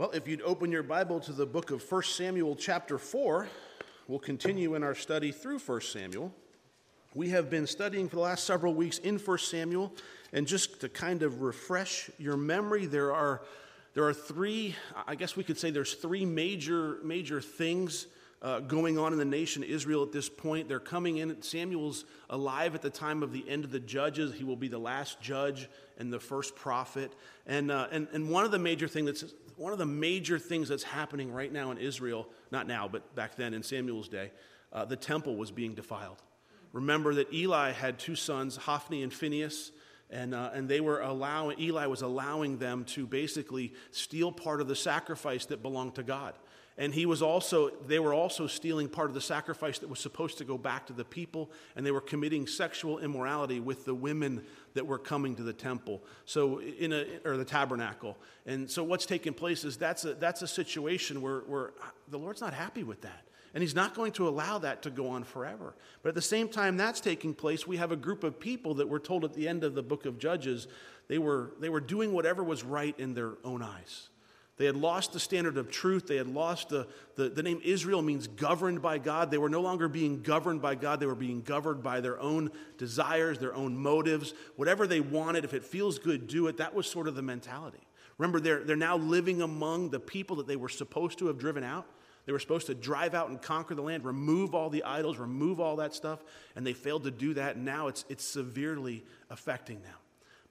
Well, if you'd open your Bible to the book of 1 Samuel, chapter 4, we'll continue in our study through 1 Samuel. We have been studying for the last several weeks in 1 Samuel, and just to kind of refresh your memory, there are, there are three, I guess we could say there's three major, major things uh, going on in the nation Israel at this point. They're coming in. Samuel's alive at the time of the end of the judges. He will be the last judge and the first prophet. And, uh, and, and one of the major things that's one of the major things that's happening right now in Israel, not now, but back then in Samuel's day, uh, the temple was being defiled. Remember that Eli had two sons, Hophni and Phinehas, and, uh, and they were allowing, Eli was allowing them to basically steal part of the sacrifice that belonged to God. And he was also, they were also stealing part of the sacrifice that was supposed to go back to the people, and they were committing sexual immorality with the women that were coming to the temple, so in a, or the tabernacle. And so what's taking place is that's a, that's a situation where, where the Lord's not happy with that. And he's not going to allow that to go on forever. But at the same time that's taking place, we have a group of people that we're told at the end of the book of Judges, they were, they were doing whatever was right in their own eyes. They had lost the standard of truth. They had lost the, the, the, name Israel means governed by God. They were no longer being governed by God. They were being governed by their own desires, their own motives. Whatever they wanted, if it feels good, do it. That was sort of the mentality. Remember, they're, they're now living among the people that they were supposed to have driven out. They were supposed to drive out and conquer the land, remove all the idols, remove all that stuff, and they failed to do that. And now it's, it's severely affecting them.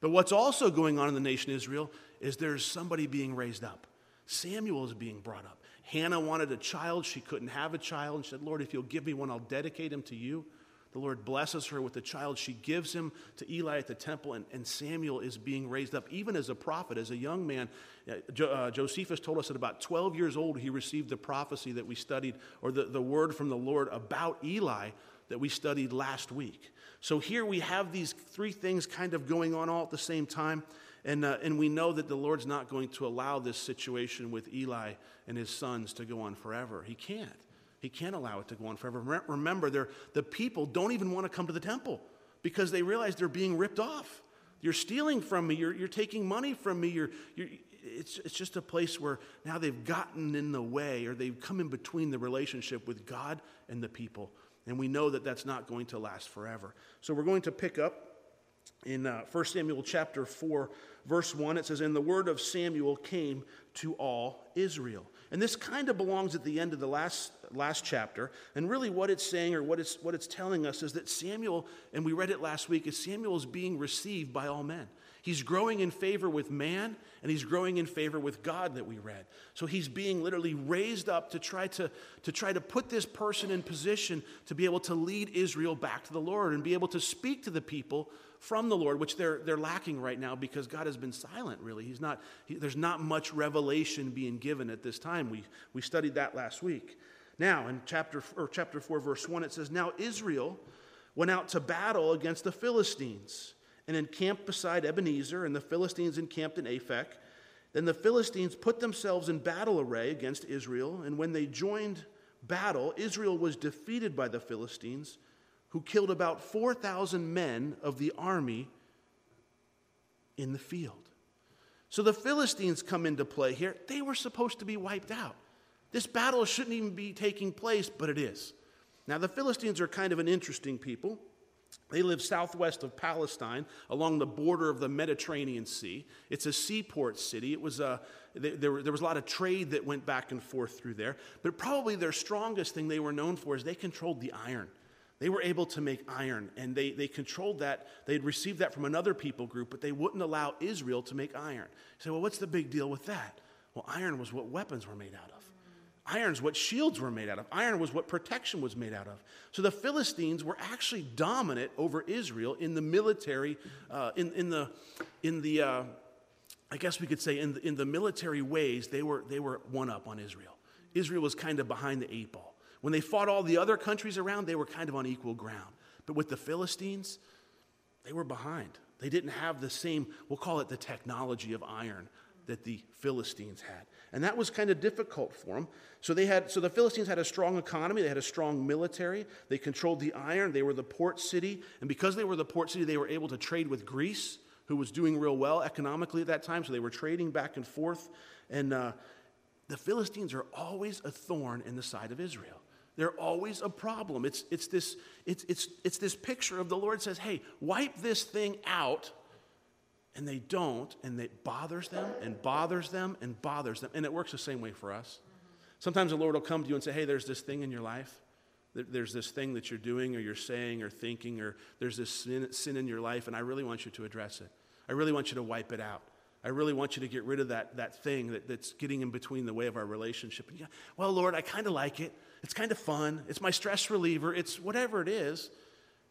But what's also going on in the nation of Israel is there's somebody being raised up. Samuel is being brought up. Hannah wanted a child. She couldn't have a child and she said, Lord, if you'll give me one, I'll dedicate him to you. The Lord blesses her with the child. She gives him to Eli at the temple, and, and Samuel is being raised up, even as a prophet, as a young man. Uh, jo, uh, Josephus told us at about 12 years old, he received the prophecy that we studied, or the, the word from the Lord about Eli that we studied last week. So here we have these three things kind of going on all at the same time. And, uh, and we know that the Lord's not going to allow this situation with Eli and his sons to go on forever. He can't. He can't allow it to go on forever. Remember, the people don't even want to come to the temple because they realize they're being ripped off. You're stealing from me. You're, you're taking money from me. You're, you're, it's, it's just a place where now they've gotten in the way or they've come in between the relationship with God and the people. And we know that that's not going to last forever. So we're going to pick up in uh, 1 Samuel chapter 4, verse 1, it says, And the word of Samuel came to all Israel. And this kind of belongs at the end of the last, last chapter. And really, what it's saying or what it's, what it's telling us is that Samuel, and we read it last week, is Samuel is being received by all men. He's growing in favor with man, and he's growing in favor with God that we read. So he's being literally raised up to try to, to try to put this person in position to be able to lead Israel back to the Lord and be able to speak to the people from the Lord, which they're, they're lacking right now because God has been silent, really. He's not, he, there's not much revelation being given at this time. We, we studied that last week. Now, in chapter, or chapter 4, verse 1, it says, Now Israel went out to battle against the Philistines and encamped beside Ebenezer, and the Philistines encamped in Aphek. Then the Philistines put themselves in battle array against Israel, and when they joined battle, Israel was defeated by the Philistines who killed about 4,000 men of the army in the field. So the Philistines come into play here. They were supposed to be wiped out. This battle shouldn't even be taking place, but it is. Now, the Philistines are kind of an interesting people. They live southwest of Palestine along the border of the Mediterranean Sea. It's a seaport city. It was uh, a, there, there was a lot of trade that went back and forth through there. But probably their strongest thing they were known for is they controlled the iron. They were able to make iron, and they, they controlled that. They had received that from another people group, but they wouldn't allow Israel to make iron. You say, well, what's the big deal with that? Well, iron was what weapons were made out of. Iron's what shields were made out of. Iron was what protection was made out of. So the Philistines were actually dominant over Israel in the military, uh, in, in the, in the uh, I guess we could say, in the, in the military ways, they were, they were one up on Israel. Israel was kind of behind the eight ball. When they fought all the other countries around, they were kind of on equal ground. But with the Philistines, they were behind. They didn't have the same, we'll call it the technology of iron that the Philistines had. And that was kind of difficult for them. So they had so the Philistines had a strong economy, they had a strong military, they controlled the iron, they were the port city, and because they were the port city, they were able to trade with Greece, who was doing real well economically at that time, so they were trading back and forth. And uh, the Philistines are always a thorn in the side of Israel. They're always a problem. It's, it's, this, it's, it's, it's this picture of the Lord says, hey, wipe this thing out. And they don't, and it bothers them and bothers them and bothers them. And it works the same way for us. Sometimes the Lord will come to you and say, hey, there's this thing in your life. There's this thing that you're doing or you're saying or thinking, or there's this sin, sin in your life, and I really want you to address it. I really want you to wipe it out. I really want you to get rid of that, that thing that, that's getting in between the way of our relationship. And yeah, well, Lord, I kind of like it. It's kind of fun. It's my stress reliever. It's whatever it is.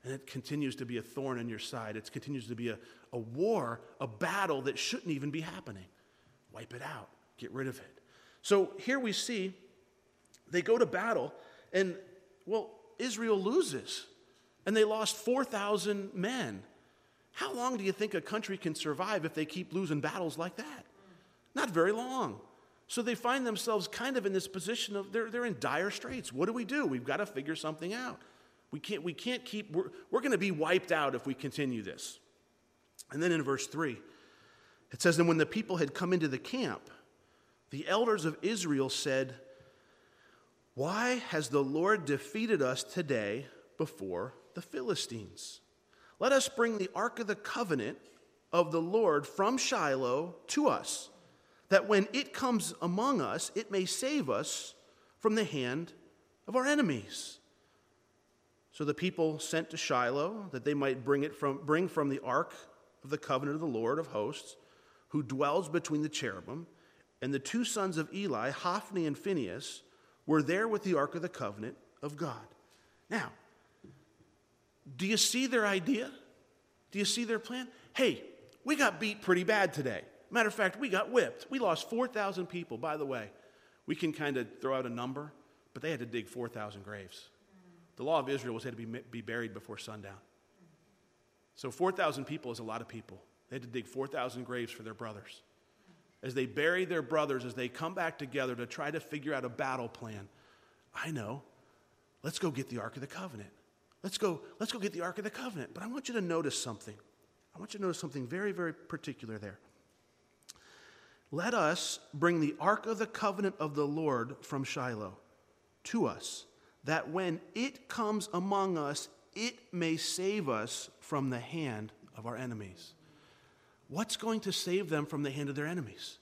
And it continues to be a thorn in your side. It continues to be a, a war, a battle that shouldn't even be happening. Wipe it out. Get rid of it. So here we see they go to battle, and, well, Israel loses. And they lost 4,000 men. How long do you think a country can survive if they keep losing battles like that? Not very long. So they find themselves kind of in this position of they're, they're in dire straits. What do we do? We've got to figure something out. We can't, we can't keep, we're, we're going to be wiped out if we continue this. And then in verse 3, it says, And when the people had come into the camp, the elders of Israel said, Why has the Lord defeated us today before the Philistines? Let us bring the ark of the covenant of the Lord from Shiloh to us, that when it comes among us, it may save us from the hand of our enemies. So the people sent to Shiloh that they might bring it from bring from the ark of the covenant of the Lord of hosts, who dwells between the cherubim, and the two sons of Eli, Hophni and Phinehas, were there with the ark of the covenant of God. Now, do you see their idea? Do you see their plan? Hey, we got beat pretty bad today. Matter of fact, we got whipped. We lost 4,000 people. By the way, we can kind of throw out a number, but they had to dig 4,000 graves. The law of Israel was had to be, be buried before sundown. So 4,000 people is a lot of people. They had to dig 4,000 graves for their brothers. As they bury their brothers, as they come back together to try to figure out a battle plan, I know, let's go get the Ark of the Covenant. Let's go, let's go get the Ark of the Covenant. But I want you to notice something. I want you to notice something very, very particular there. Let us bring the Ark of the Covenant of the Lord from Shiloh to us, that when it comes among us, it may save us from the hand of our enemies. What's going to save them from the hand of their enemies?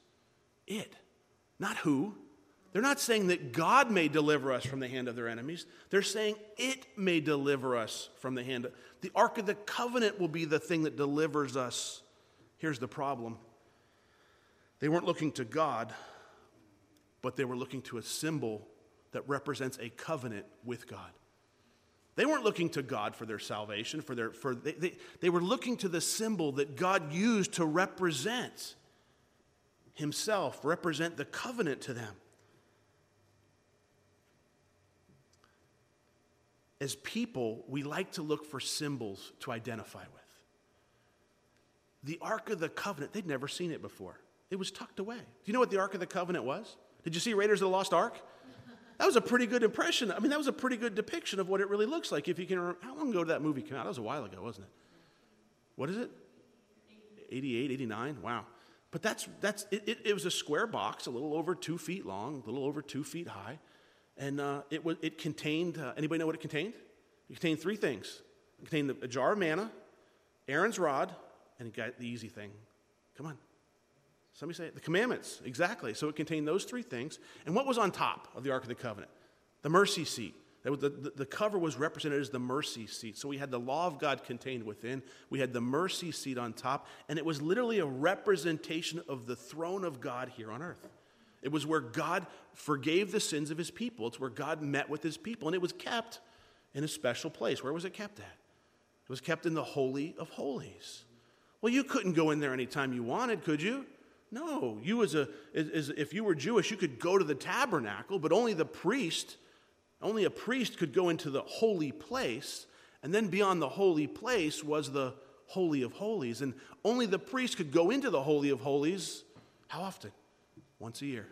It. Not who, they're not saying that God may deliver us from the hand of their enemies. They're saying it may deliver us from the hand of the Ark of the Covenant will be the thing that delivers us. Here's the problem. They weren't looking to God, but they were looking to a symbol that represents a covenant with God. They weren't looking to God for their salvation, for their for they, they, they were looking to the symbol that God used to represent himself, represent the covenant to them. as people, we like to look for symbols to identify with. The Ark of the Covenant, they'd never seen it before. It was tucked away. Do you know what the Ark of the Covenant was? Did you see Raiders of the Lost Ark? That was a pretty good impression. I mean, that was a pretty good depiction of what it really looks like. If you can remember, how long ago did that movie come out? That was a while ago, wasn't it? What is it? 88, 89? Wow. But that's, that's it, it, it was a square box, a little over two feet long, a little over two feet high. And uh, it, was, it contained, uh, anybody know what it contained? It contained three things. It contained a jar of manna, Aaron's rod, and it got the easy thing. Come on. Somebody say it. The commandments, exactly. So it contained those three things. And what was on top of the Ark of the Covenant? The mercy seat. The, the, the, cover was represented as the mercy seat. So we had the law of God contained within, we had the mercy seat on top, and it was literally a representation of the throne of God here on earth. It was where God forgave the sins of his people. It's where God met with his people. And it was kept in a special place. Where was it kept at? It was kept in the Holy of Holies. Well, you couldn't go in there anytime you wanted, could you? No. You, as a, as, if you were Jewish, you could go to the tabernacle, but only the priest, only a priest could go into the holy place. And then beyond the holy place was the Holy of Holies. And only the priest could go into the Holy of Holies. How often? Once a year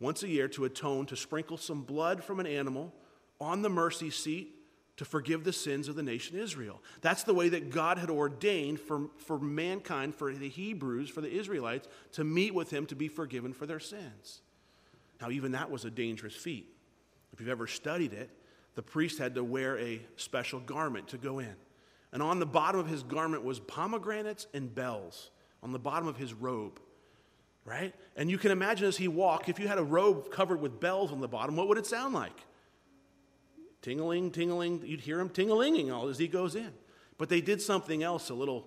once a year to atone, to sprinkle some blood from an animal on the mercy seat to forgive the sins of the nation Israel. That's the way that God had ordained for, for mankind, for the Hebrews, for the Israelites, to meet with him to be forgiven for their sins. Now, even that was a dangerous feat. If you've ever studied it, the priest had to wear a special garment to go in. And on the bottom of his garment was pomegranates and bells on the bottom of his robe, right? And you can imagine as he walked, if you had a robe covered with bells on the bottom, what would it sound like? Tingling, tingling, you'd hear him tinglinging all as he goes in. But they did something else a little,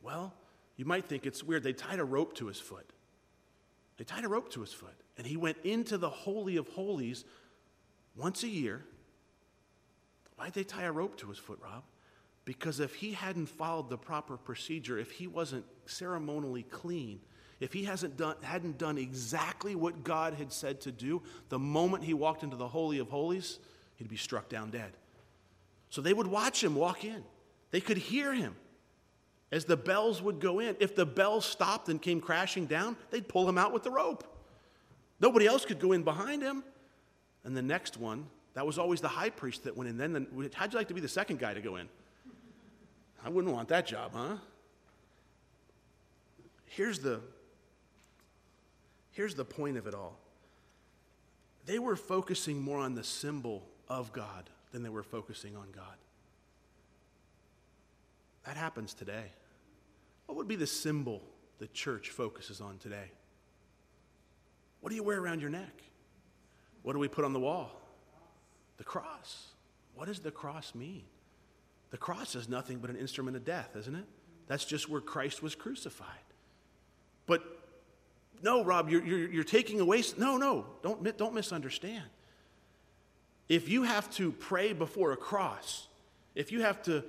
well, you might think it's weird. They tied a rope to his foot. They tied a rope to his foot. And he went into the Holy of Holies once a year. Why'd they tie a rope to his foot, Rob? Because if he hadn't followed the proper procedure, if he wasn't ceremonially clean, if he hasn't done, hadn't done exactly what God had said to do, the moment he walked into the Holy of Holies, he'd be struck down dead. So they would watch him walk in. They could hear him as the bells would go in. If the bells stopped and came crashing down, they'd pull him out with the rope. Nobody else could go in behind him. And the next one, that was always the high priest that went in. Then, the, how'd you like to be the second guy to go in? I wouldn't want that job, huh? Here's the, here's the point of it all. They were focusing more on the symbol of God than they were focusing on God. That happens today. What would be the symbol the church focuses on today? What do you wear around your neck? What do we put on the wall? The cross. What does the cross mean? The cross is nothing but an instrument of death, isn't it? That's just where Christ was crucified. But no, Rob, you're, you're, you're taking away. No, no, don't, don't misunderstand. If you have to pray before a cross, if you have to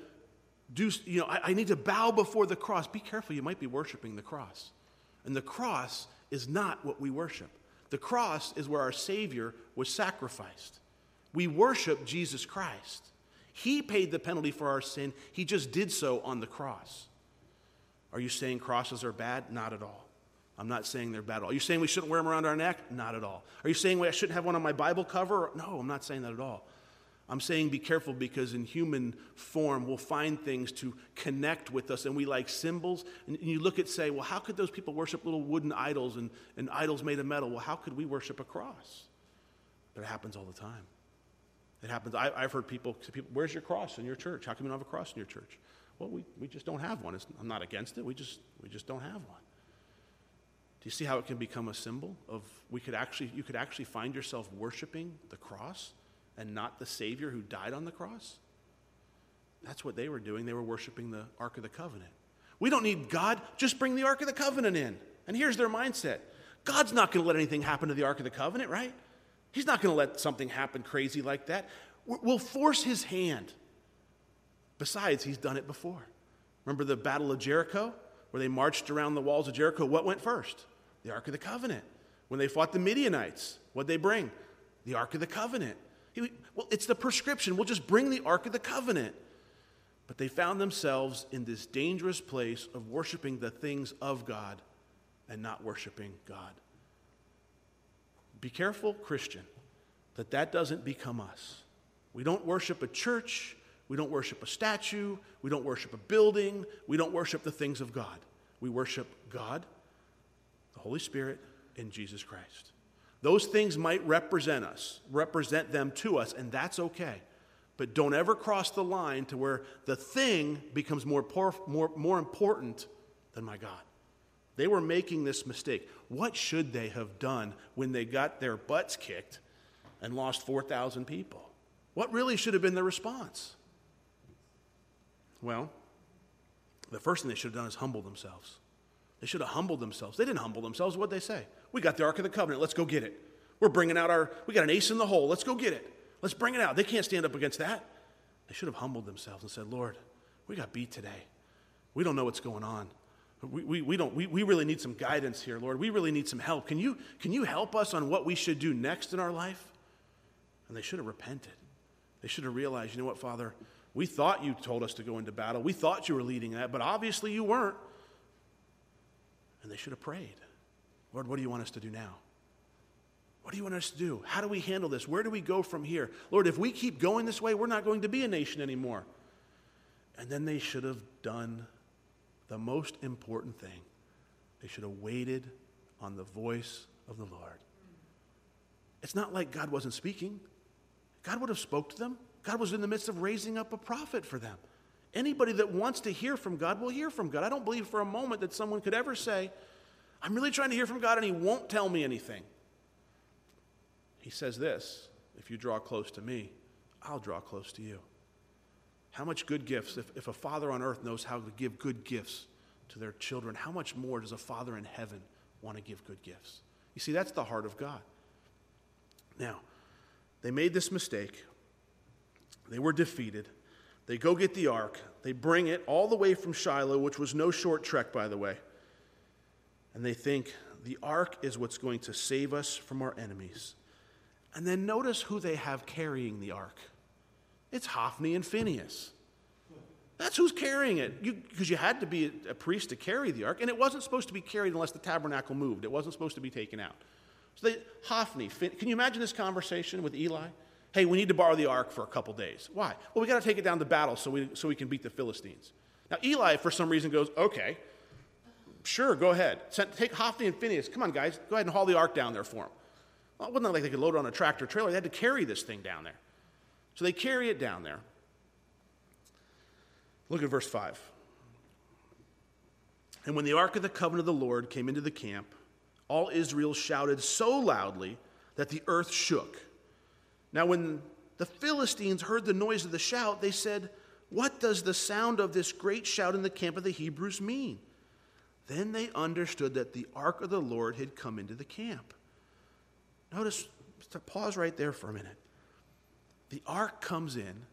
do, you know, I, I need to bow before the cross, be careful, you might be worshiping the cross. And the cross is not what we worship. The cross is where our Savior was sacrificed. We worship Jesus Christ. He paid the penalty for our sin, He just did so on the cross. Are you saying crosses are bad? Not at all. I'm not saying they're bad at all. Are you saying we shouldn't wear them around our neck? Not at all. Are you saying I shouldn't have one on my Bible cover? No, I'm not saying that at all. I'm saying be careful because in human form, we'll find things to connect with us, and we like symbols. And you look at, say, well, how could those people worship little wooden idols and, and idols made of metal? Well, how could we worship a cross? But it happens all the time. It happens. I, have heard people, people, where's your cross in your church? How come you don't have a cross in your church? Well, we, we just don't have one. It's, I'm not against it. We just, we just don't have one. You see how it can become a symbol of we could actually, you could actually find yourself worshiping the cross? and not the Savior who died on the cross? That's what they were doing. They were worshiping the Ark of the Covenant. We don't need God, just bring the Ark of the Covenant in. And here's their mindset God's not going to let anything happen to the Ark of the Covenant, right? He's not going to let something happen crazy like that. We'll force his hand. Besides, he's done it before. Remember the Battle of Jericho, where they marched around the walls of Jericho? What went first? The Ark of the Covenant. When they fought the Midianites, what'd they bring? The Ark of the Covenant. He, well, it's the prescription. We'll just bring the Ark of the Covenant. But they found themselves in this dangerous place of worshiping the things of God and not worshiping God. Be careful, Christian, that that doesn't become us. We don't worship a church, we don't worship a statue, we don't worship a building, we don't worship the things of God. We worship God, the Holy Spirit, and Jesus Christ. Those things might represent us, represent them to us, and that's okay. But don't ever cross the line to where the thing becomes more, more, more important than my God. They were making this mistake. What should they have done when they got their butts kicked and lost 4,000 people? What really should have been their response? Well, the first thing they should have done is humble themselves. They should have humbled themselves. They didn't humble themselves. What'd they say? We got the Ark of the Covenant. Let's go get it. We're bringing out our, we got an ace in the hole. Let's go get it. Let's bring it out. They can't stand up against that. They should have humbled themselves and said, Lord, we got beat today. We don't know what's going on. We, we, we, don't, we, we really need some guidance here, Lord. We really need some help. Can you, can you help us on what we should do next in our life? And they should have repented. They should have realized, you know what, Father? We thought you told us to go into battle. We thought you were leading that, but obviously you weren't. And they should have prayed. Lord, what do you want us to do now? What do you want us to do? How do we handle this? Where do we go from here? Lord, if we keep going this way, we're not going to be a nation anymore. And then they should have done the most important thing. They should have waited on the voice of the Lord. It's not like God wasn't speaking. God would have spoke to them. God was in the midst of raising up a prophet for them. Anybody that wants to hear from God will hear from God. I don't believe for a moment that someone could ever say, I'm really trying to hear from God and he won't tell me anything. He says this if you draw close to me, I'll draw close to you. How much good gifts, if, if a father on earth knows how to give good gifts to their children, how much more does a father in heaven want to give good gifts? You see, that's the heart of God. Now, they made this mistake. They were defeated. They go get the ark. They bring it all the way from Shiloh, which was no short trek, by the way. And they think the ark is what's going to save us from our enemies. And then notice who they have carrying the ark it's Hophni and Phineas. That's who's carrying it. Because you, you, had to be a, a priest to carry the ark, and it wasn't supposed to be carried unless the tabernacle moved. It wasn't supposed to be taken out. So they, Hophni, can you imagine this conversation with Eli? Hey, we need to borrow the ark for a couple days. Why? Well, we got to take it down to battle so we, so we can beat the Philistines. Now, Eli, for some reason, goes, okay, sure, go ahead. Send, take Hophni and Phineas. Come on, guys, go ahead and haul the ark down there for them. Well, it wasn't like they could load it on a tractor trailer. They had to carry this thing down there. So they carry it down there. Look at verse 5. And when the ark of the covenant of the Lord came into the camp, all Israel shouted so loudly that the earth shook. Now, when the Philistines heard the noise of the shout, they said, What does the sound of this great shout in the camp of the Hebrews mean? Then they understood that the ark of the Lord had come into the camp. Notice, pause right there for a minute. The ark comes in.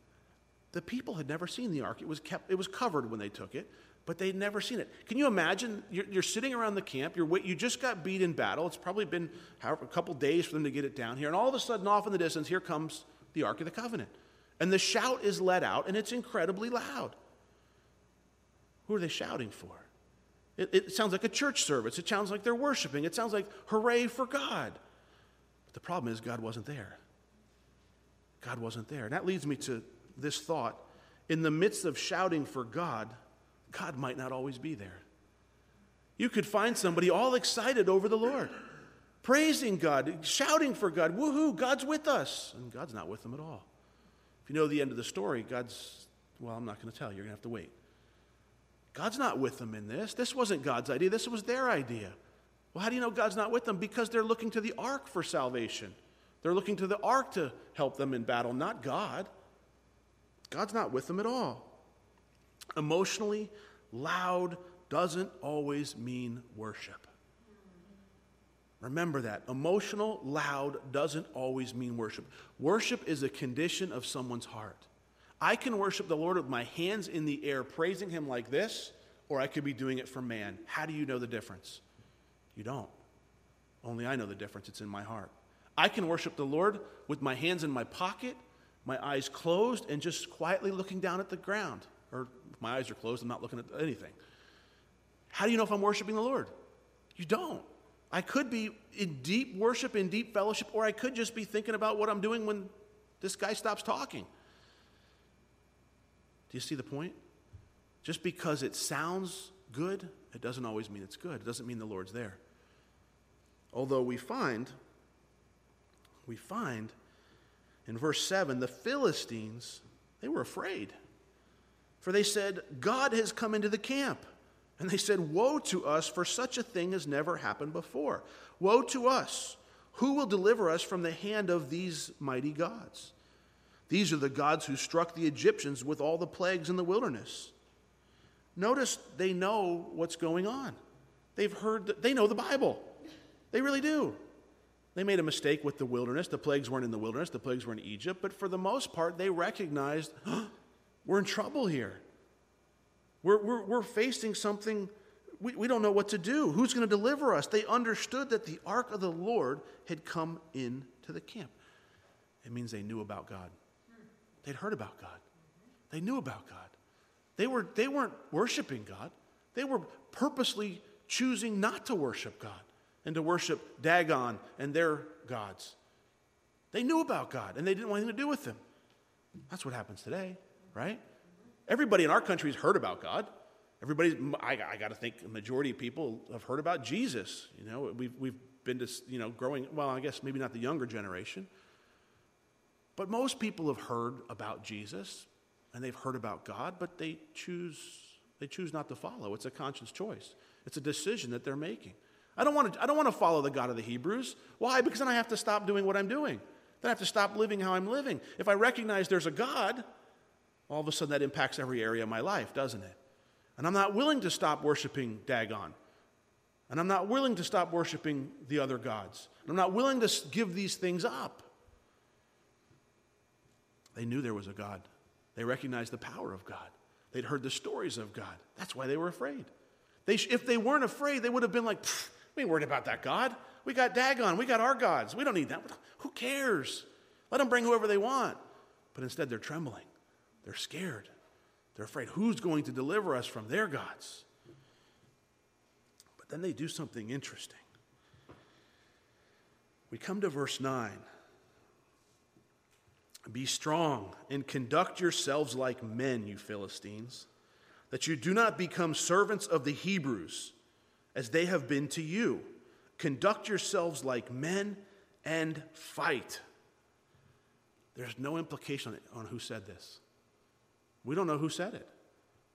The people had never seen the ark. It was, kept, it was covered when they took it, but they'd never seen it. Can you imagine? You're, you're sitting around the camp. You're, you just got beat in battle. It's probably been however, a couple days for them to get it down here. And all of a sudden, off in the distance, here comes the Ark of the Covenant. And the shout is let out, and it's incredibly loud. Who are they shouting for? It, it, sounds like a church service. It sounds like they're worshiping. It sounds like hooray for God. But the problem is, God wasn't there. God wasn't there. And that leads me to this thought. In the midst of shouting for God, God might not always be there. You could find somebody all excited over the Lord, praising God, shouting for God, woohoo, God's with us. And God's not with them at all. If you know the end of the story, God's, well, I'm not going to tell you, you're going to have to wait. God's not with them in this. This wasn't God's idea, this was their idea. Well, how do you know God's not with them? Because they're looking to the ark for salvation. They're looking to the ark to help them in battle, not God. God's not with them at all. Emotionally loud doesn't always mean worship. Remember that. Emotional, loud doesn't always mean worship. Worship is a condition of someone's heart. I can worship the Lord with my hands in the air, praising Him like this, or I could be doing it for man. How do you know the difference? You don't. Only I know the difference. It's in my heart. I can worship the Lord with my hands in my pocket, my eyes closed, and just quietly looking down at the ground. Or my eyes are closed, I'm not looking at anything. How do you know if I'm worshiping the Lord? You don't. I could be in deep worship, in deep fellowship, or I could just be thinking about what I'm doing when this guy stops talking. Do you see the point? Just because it sounds good, it doesn't always mean it's good. It doesn't mean the Lord's there. Although we find we find in verse 7 the Philistines, they were afraid. For they said, God has come into the camp. And they said, Woe to us, for such a thing has never happened before. Woe to us! Who will deliver us from the hand of these mighty gods? These are the gods who struck the Egyptians with all the plagues in the wilderness. Notice they know what's going on. They've heard, they know the Bible. They really do. They made a mistake with the wilderness. The plagues weren't in the wilderness, the plagues were in Egypt. But for the most part, they recognized we're in trouble here. We're, we're, we're facing something, we, we don't know what to do. Who's going to deliver us? They understood that the ark of the Lord had come into the camp. It means they knew about God. They'd heard about God. They knew about God. They, were, they weren't worshiping God, they were purposely choosing not to worship God and to worship Dagon and their gods. They knew about God and they didn't want anything to do with him. That's what happens today, right? Everybody in our country has heard about God. Everybody, I, I got to think, a majority of people have heard about Jesus. You know, we've, we've been to, you know, growing, well, I guess maybe not the younger generation, but most people have heard about Jesus and they've heard about God, but they choose, they choose not to follow. It's a conscious choice, it's a decision that they're making. I don't, want to, I don't want to follow the God of the Hebrews. Why? Because then I have to stop doing what I'm doing. Then I have to stop living how I'm living. If I recognize there's a God, all of a sudden that impacts every area of my life, doesn't it? And I'm not willing to stop worshiping Dagon. And I'm not willing to stop worshiping the other gods. And I'm not willing to give these things up. They knew there was a God. They recognized the power of God. They'd heard the stories of God. That's why they were afraid. They, if they weren't afraid, they would have been like, we ain't worried about that God. We got Dagon. We got our gods. We don't need that. Who cares? Let them bring whoever they want. But instead, they're trembling. They're scared. They're afraid. Who's going to deliver us from their gods? But then they do something interesting. We come to verse 9. Be strong and conduct yourselves like men, you Philistines, that you do not become servants of the Hebrews, as they have been to you. Conduct yourselves like men and fight. There's no implication on who said this. We don't know who said it.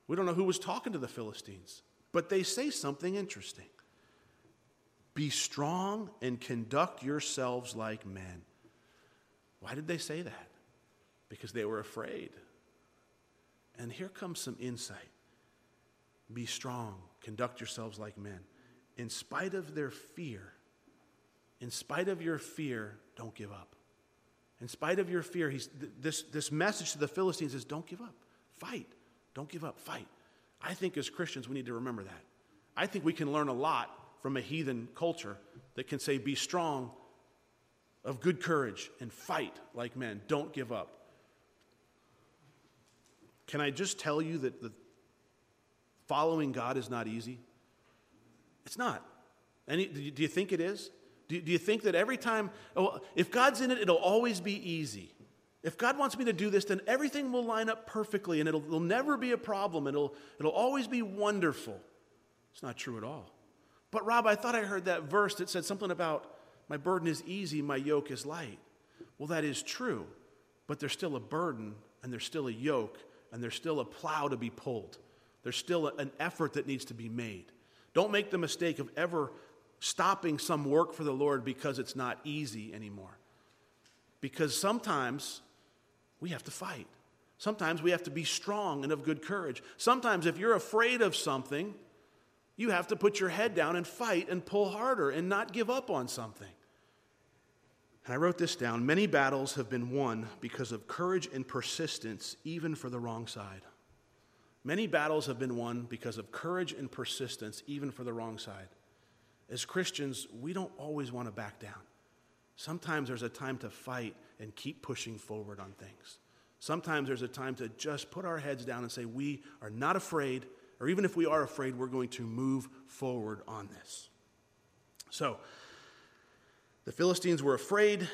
We don't know who was talking to the Philistines. But they say something interesting Be strong and conduct yourselves like men. Why did they say that? Because they were afraid. And here comes some insight Be strong, conduct yourselves like men. In spite of their fear, in spite of your fear, don't give up. In spite of your fear, he's, this, this message to the Philistines is don't give up. Fight. Don't give up. Fight. I think as Christians, we need to remember that. I think we can learn a lot from a heathen culture that can say, be strong, of good courage, and fight like men. Don't give up. Can I just tell you that the following God is not easy? It's not. Any, do you think it is? Do, do you think that every time, oh, if God's in it, it'll always be easy? If God wants me to do this, then everything will line up perfectly and it'll, it'll never be a problem. It'll, it'll always be wonderful. It's not true at all. But, Rob, I thought I heard that verse that said something about my burden is easy, my yoke is light. Well, that is true, but there's still a burden and there's still a yoke and there's still a plow to be pulled. There's still an effort that needs to be made. Don't make the mistake of ever stopping some work for the Lord because it's not easy anymore. Because sometimes we have to fight. Sometimes we have to be strong and of good courage. Sometimes, if you're afraid of something, you have to put your head down and fight and pull harder and not give up on something. And I wrote this down many battles have been won because of courage and persistence, even for the wrong side. Many battles have been won because of courage and persistence, even for the wrong side. As Christians, we don't always want to back down. Sometimes there's a time to fight and keep pushing forward on things. Sometimes there's a time to just put our heads down and say, We are not afraid, or even if we are afraid, we're going to move forward on this. So, the Philistines were afraid.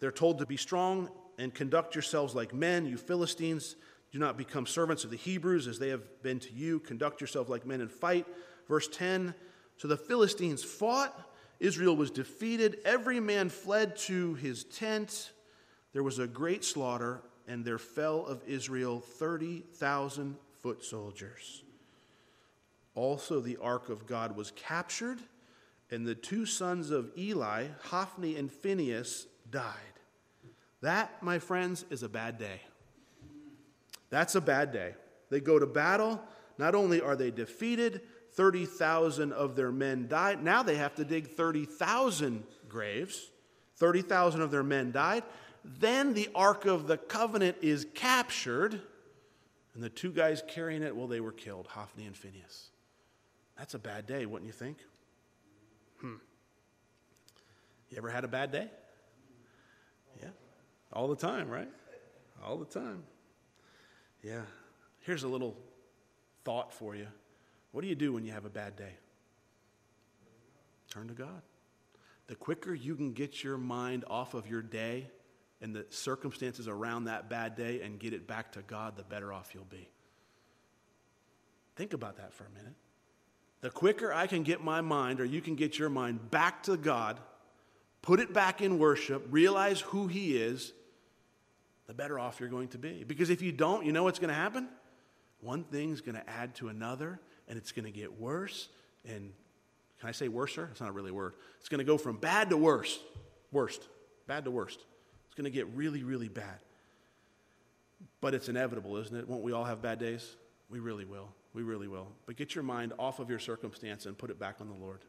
They're told to be strong and conduct yourselves like men. You Philistines, do not become servants of the Hebrews as they have been to you. Conduct yourselves like men and fight. Verse 10 So the Philistines fought. Israel was defeated. Every man fled to his tent there was a great slaughter, and there fell of Israel 30,000 foot soldiers. Also, the ark of God was captured, and the two sons of Eli, Hophni and Phinehas, died. That, my friends, is a bad day. That's a bad day. They go to battle. Not only are they defeated, 30,000 of their men died. Now they have to dig 30,000 graves. 30,000 of their men died. Then the Ark of the Covenant is captured, and the two guys carrying it, well, they were killed Hophni and Phineas. That's a bad day, wouldn't you think? Hmm. You ever had a bad day? Yeah. All the time, right? All the time. Yeah. Here's a little thought for you. What do you do when you have a bad day? Turn to God. The quicker you can get your mind off of your day and the circumstances around that bad day and get it back to God, the better off you'll be. Think about that for a minute. The quicker I can get my mind, or you can get your mind back to God put it back in worship, realize who He is, the better off you're going to be. Because if you don't, you know what's going to happen? One thing's going to add to another, and it's going to get worse. And can I say worser? It's not really a word. It's going to go from bad to worse. Worst. Bad to worst. It's going to get really, really bad. But it's inevitable, isn't it? Won't we all have bad days? We really will. We really will. But get your mind off of your circumstance and put it back on the Lord.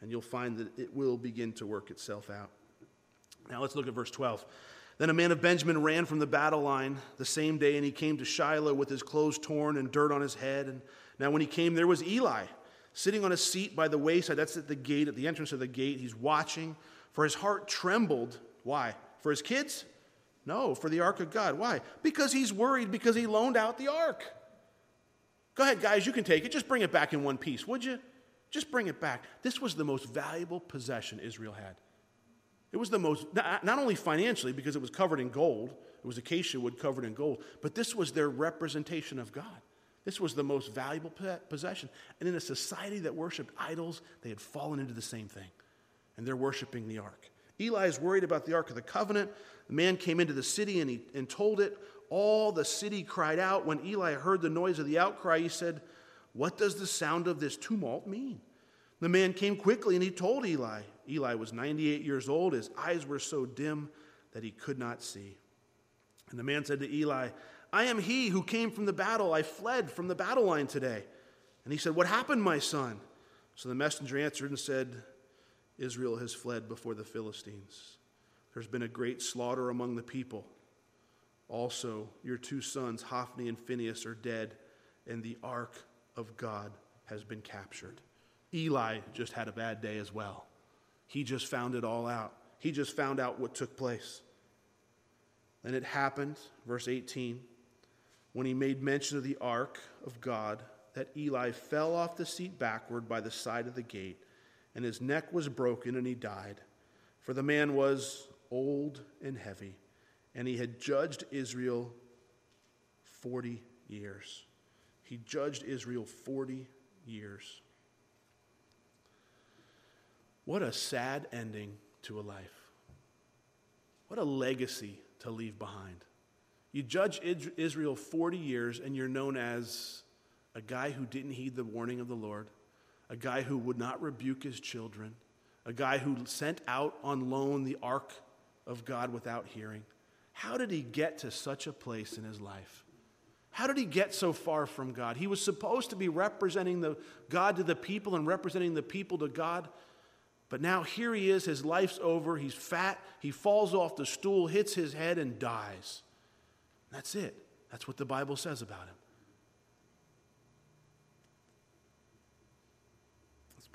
And you'll find that it will begin to work itself out. Now let's look at verse 12. Then a man of Benjamin ran from the battle line the same day, and he came to Shiloh with his clothes torn and dirt on his head. And now, when he came, there was Eli sitting on a seat by the wayside. That's at the gate, at the entrance of the gate. He's watching, for his heart trembled. Why? For his kids? No, for the ark of God. Why? Because he's worried because he loaned out the ark. Go ahead, guys, you can take it. Just bring it back in one piece, would you? Just bring it back. This was the most valuable possession Israel had. It was the most, uh, not only financially, because it was covered in gold, it was acacia wood covered in gold, but this was their representation of God. This was the most valuable possession. And in a society that worshiped idols, they had fallen into the same thing. And they're worshiping the ark. Eli is worried about the ark of the covenant. The man came into the city and, he, and told it. All the city cried out. When Eli heard the noise of the outcry, he said, What does the sound of this tumult mean? The man came quickly and he told Eli. Eli was 98 years old. His eyes were so dim that he could not see. And the man said to Eli, I am he who came from the battle. I fled from the battle line today. And he said, What happened, my son? So the messenger answered and said, Israel has fled before the Philistines. There's been a great slaughter among the people. Also, your two sons, Hophni and Phinehas, are dead, and the ark of God has been captured. Eli just had a bad day as well. He just found it all out. He just found out what took place. And it happened, verse 18, when he made mention of the ark of God, that Eli fell off the seat backward by the side of the gate, and his neck was broken, and he died. For the man was old and heavy, and he had judged Israel 40 years. He judged Israel 40 years. What a sad ending to a life. What a legacy to leave behind. You judge Israel 40 years, and you're known as a guy who didn't heed the warning of the Lord, a guy who would not rebuke his children, a guy who sent out on loan the ark of God without hearing. How did he get to such a place in his life? How did he get so far from God? He was supposed to be representing the God to the people and representing the people to God, but now here he is, his life's over, he's fat, he falls off the stool, hits his head, and dies. That's it. That's what the Bible says about him.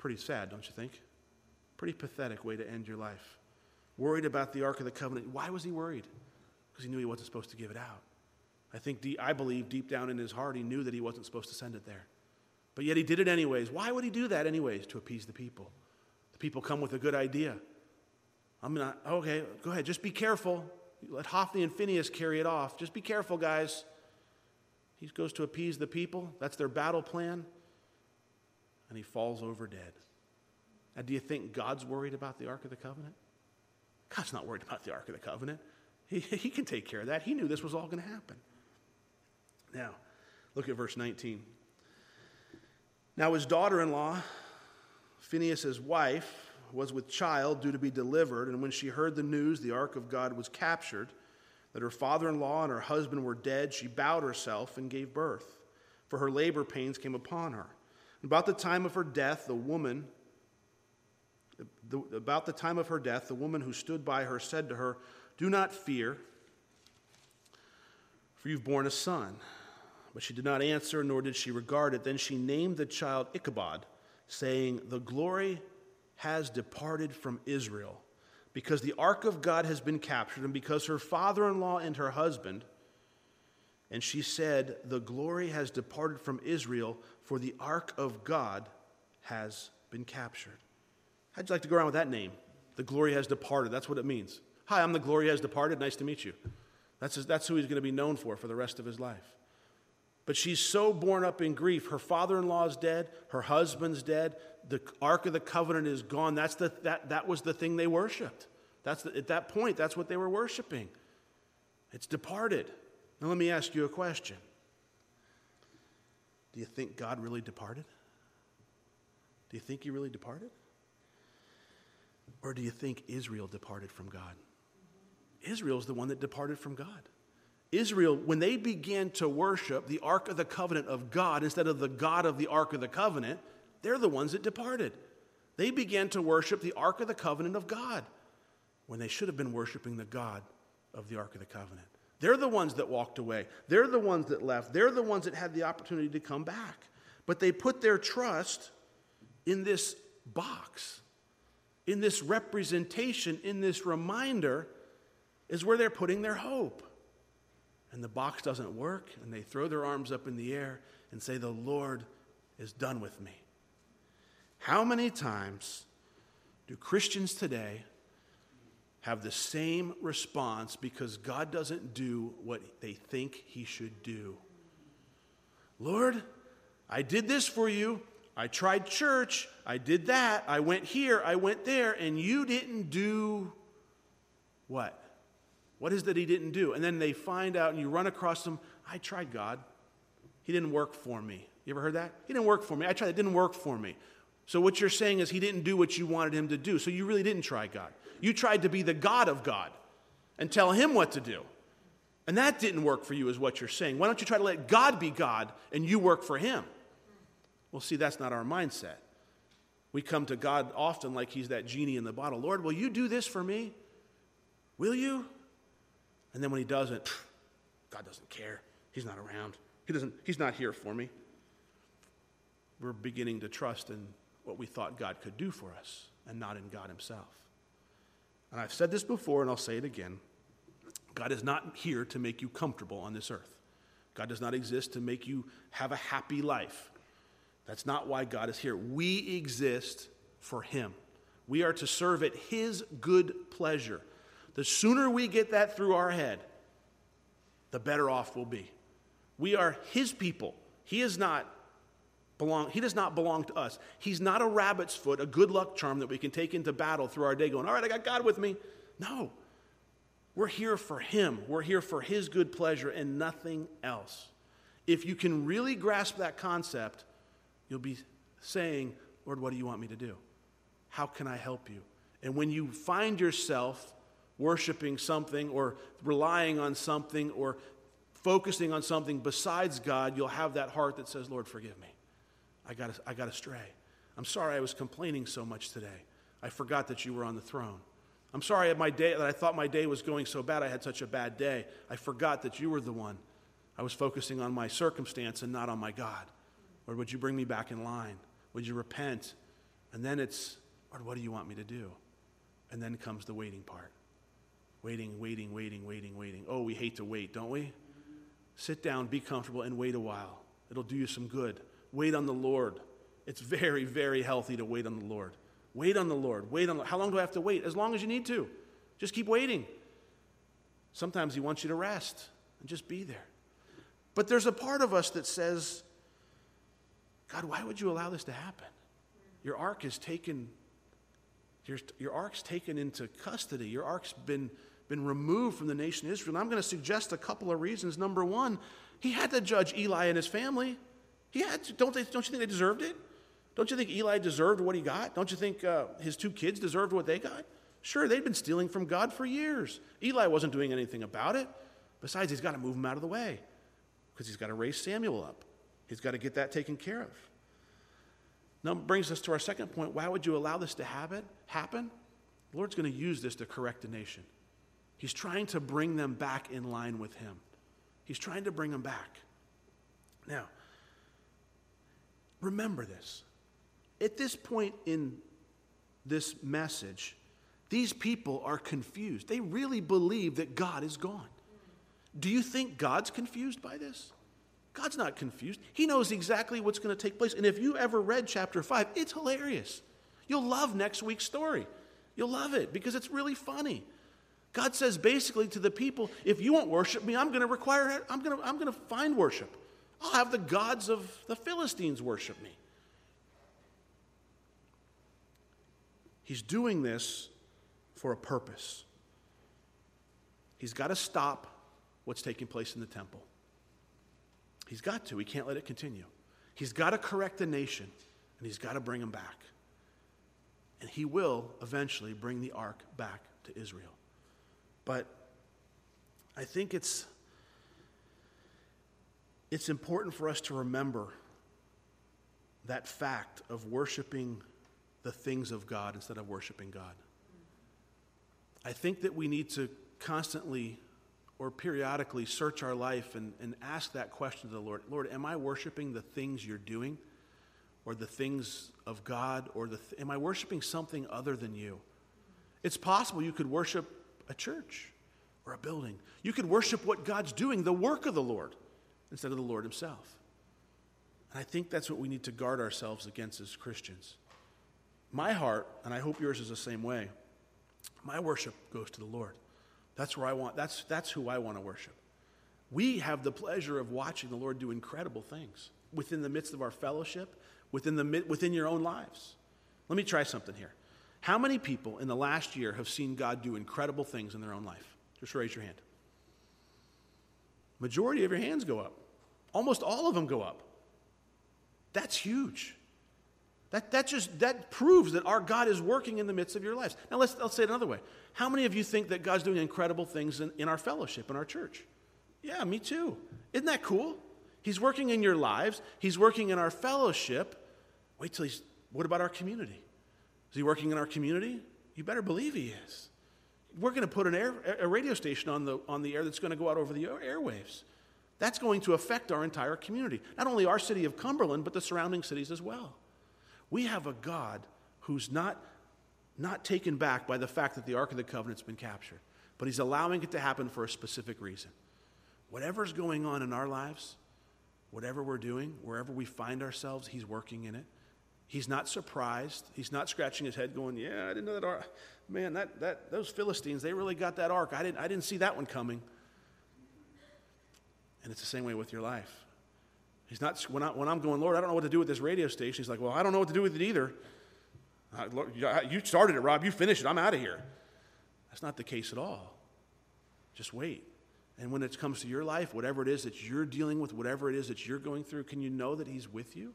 Pretty sad, don't you think? Pretty pathetic way to end your life. Worried about the Ark of the Covenant. Why was he worried? Because he knew he wasn't supposed to give it out. I think, I believe deep down in his heart, he knew that he wasn't supposed to send it there. But yet he did it anyways. Why would he do that anyways? To appease the people The people come with a good idea. I'm not, okay, go ahead, just be careful. Let Hophni and Phineas carry it off. Just be careful, guys. He goes to appease the people. That's their battle plan. And he falls over dead. Now, do you think God's worried about the Ark of the Covenant? God's not worried about the Ark of the Covenant. He, he can take care of that. He knew this was all going to happen. Now, look at verse 19. Now, his daughter in law, Phinehas' wife was with child due to be delivered, and when she heard the news the ark of God was captured, that her father in law and her husband were dead, she bowed herself and gave birth, for her labor pains came upon her. About the time of her death, the woman, the, about the time of her death, the woman who stood by her said to her, Do not fear, for you've borne a son. But she did not answer, nor did she regard it. Then she named the child Ichabod saying, The glory has departed from Israel because the ark of God has been captured, and because her father in law and her husband, and she said, The glory has departed from Israel, for the ark of God has been captured. How'd you like to go around with that name? The glory has departed. That's what it means. Hi, I'm the glory has departed. Nice to meet you. That's, that's who he's going to be known for for the rest of his life. But she's so borne up in grief. Her father in law is dead, her husband's dead, the Ark of the Covenant is gone. That's the, that, that was the thing they worshiped. That's the, at that point, that's what they were worshiping. It's departed. Now, let me ask you a question Do you think God really departed? Do you think he really departed? Or do you think Israel departed from God? Israel is the one that departed from God. Israel, when they began to worship the Ark of the Covenant of God instead of the God of the Ark of the Covenant, they're the ones that departed. They began to worship the Ark of the Covenant of God when they should have been worshiping the God of the Ark of the Covenant. They're the ones that walked away. They're the ones that left. They're the ones that had the opportunity to come back. But they put their trust in this box, in this representation, in this reminder, is where they're putting their hope. And the box doesn't work, and they throw their arms up in the air and say, The Lord is done with me. How many times do Christians today have the same response because God doesn't do what they think He should do? Lord, I did this for you. I tried church. I did that. I went here. I went there. And you didn't do what? What is that he didn't do? And then they find out and you run across them. I tried God. He didn't work for me. You ever heard that? He didn't work for me. I tried. It didn't work for me. So what you're saying is he didn't do what you wanted him to do. So you really didn't try God. You tried to be the God of God and tell him what to do. And that didn't work for you, is what you're saying. Why don't you try to let God be God and you work for him? Well, see, that's not our mindset. We come to God often like he's that genie in the bottle. Lord, will you do this for me? Will you? And then when he doesn't, God doesn't care. He's not around. He doesn't, he's not here for me. We're beginning to trust in what we thought God could do for us and not in God himself. And I've said this before and I'll say it again. God is not here to make you comfortable on this earth. God does not exist to make you have a happy life. That's not why God is here. We exist for Him. We are to serve at His good pleasure. The sooner we get that through our head, the better off we'll be. We are His people. He is not belong, He does not belong to us. He's not a rabbit's foot, a good luck charm that we can take into battle through our day going, all right, I got God with me. No. We're here for Him. We're here for His good pleasure and nothing else. If you can really grasp that concept, You'll be saying, Lord, what do you want me to do? How can I help you? And when you find yourself worshiping something or relying on something or focusing on something besides God, you'll have that heart that says, Lord, forgive me. I got, I got astray. I'm sorry I was complaining so much today. I forgot that you were on the throne. I'm sorry my day, that I thought my day was going so bad. I had such a bad day. I forgot that you were the one. I was focusing on my circumstance and not on my God. Lord, would you bring me back in line? Would you repent? And then it's, Lord, what do you want me to do? And then comes the waiting part. Waiting, waiting, waiting, waiting, waiting. Oh, we hate to wait, don't we? Sit down, be comfortable, and wait a while. It'll do you some good. Wait on the Lord. It's very, very healthy to wait on the Lord. Wait on the Lord. Wait on. The, how long do I have to wait? As long as you need to. Just keep waiting. Sometimes He wants you to rest and just be there. But there's a part of us that says, God, why would you allow this to happen? Your ark is taken, your, your ark's taken into custody. Your ark's been, been removed from the nation of Israel. And I'm going to suggest a couple of reasons. Number one, he had to judge Eli and his family. To, don't, they, don't you think they deserved it? Don't you think Eli deserved what he got? Don't you think uh, his two kids deserved what they got? Sure, they'd been stealing from God for years. Eli wasn't doing anything about it. Besides, he's got to move them out of the way because he's got to raise Samuel up. He's got to get that taken care of. Now, brings us to our second point. Why would you allow this to happen? happen? The Lord's going to use this to correct the nation. He's trying to bring them back in line with Him. He's trying to bring them back. Now, remember this. At this point in this message, these people are confused. They really believe that God is gone. Do you think God's confused by this? God's not confused. He knows exactly what's going to take place. And if you ever read chapter 5, it's hilarious. You'll love next week's story. You'll love it because it's really funny. God says basically to the people, if you won't worship me, I'm going to require I'm going to I'm going to find worship. I'll have the gods of the Philistines worship me. He's doing this for a purpose. He's got to stop what's taking place in the temple. He's got to. He can't let it continue. He's got to correct the nation, and he's got to bring them back. And he will eventually bring the ark back to Israel. But I think it's, it's important for us to remember that fact of worshiping the things of God instead of worshiping God. I think that we need to constantly or periodically search our life and, and ask that question to the Lord Lord, am I worshiping the things you're doing or the things of God or the th- am I worshiping something other than you? It's possible you could worship a church or a building. You could worship what God's doing, the work of the Lord, instead of the Lord Himself. And I think that's what we need to guard ourselves against as Christians. My heart, and I hope yours is the same way, my worship goes to the Lord. That's where I want, that's, that's who I want to worship. We have the pleasure of watching the Lord do incredible things within the midst of our fellowship, within, the, within your own lives. Let me try something here. How many people in the last year have seen God do incredible things in their own life? Just raise your hand. Majority of your hands go up. Almost all of them go up. That's huge. That, that just that proves that our God is working in the midst of your lives. Now let's, let's say it another way. How many of you think that God's doing incredible things in, in our fellowship, in our church? Yeah, me too. Isn't that cool? He's working in your lives, He's working in our fellowship. Wait till He's, what about our community? Is He working in our community? You better believe He is. We're going to put an air, a radio station on the, on the air that's going to go out over the airwaves. That's going to affect our entire community. Not only our city of Cumberland, but the surrounding cities as well. We have a God who's not, not taken back by the fact that the Ark of the Covenant's been captured, but He's allowing it to happen for a specific reason. Whatever's going on in our lives, whatever we're doing, wherever we find ourselves, He's working in it. He's not surprised. He's not scratching his head going, Yeah, I didn't know that. Man, that, that, those Philistines, they really got that ark. I didn't, I didn't see that one coming. And it's the same way with your life. He's not, when, I, when I'm going, Lord, I don't know what to do with this radio station, he's like, Well, I don't know what to do with it either. Uh, Lord, you started it, Rob. You finished it. I'm out of here. That's not the case at all. Just wait. And when it comes to your life, whatever it is that you're dealing with, whatever it is that you're going through, can you know that He's with you?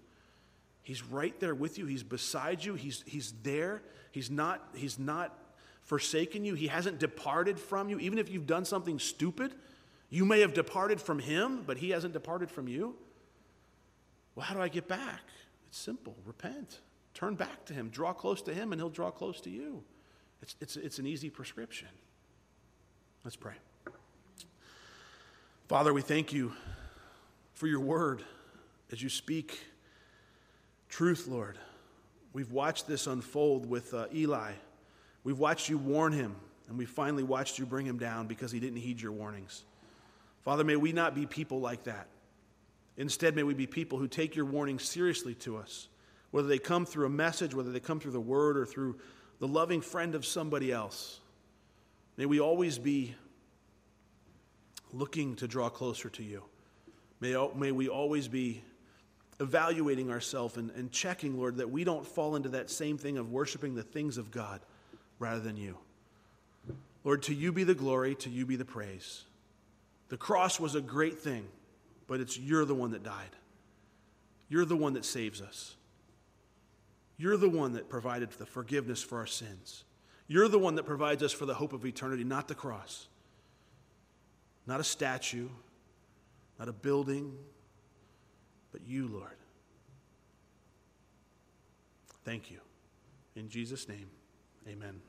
He's right there with you. He's beside you. He's, he's there. He's not, he's not forsaken you. He hasn't departed from you. Even if you've done something stupid, you may have departed from Him, but He hasn't departed from you. Well, how do I get back? It's simple repent, turn back to Him, draw close to Him, and He'll draw close to you. It's, it's, it's an easy prescription. Let's pray. Father, we thank you for your word as you speak truth, Lord. We've watched this unfold with uh, Eli. We've watched you warn him, and we finally watched you bring him down because he didn't heed your warnings. Father, may we not be people like that. Instead, may we be people who take your warnings seriously to us, whether they come through a message, whether they come through the word, or through the loving friend of somebody else. May we always be looking to draw closer to you. May, may we always be evaluating ourselves and, and checking, Lord, that we don't fall into that same thing of worshiping the things of God rather than you. Lord, to you be the glory, to you be the praise. The cross was a great thing but it's you're the one that died. You're the one that saves us. You're the one that provided the forgiveness for our sins. You're the one that provides us for the hope of eternity, not the cross, not a statue, not a building, but you, Lord. Thank you. In Jesus' name, amen.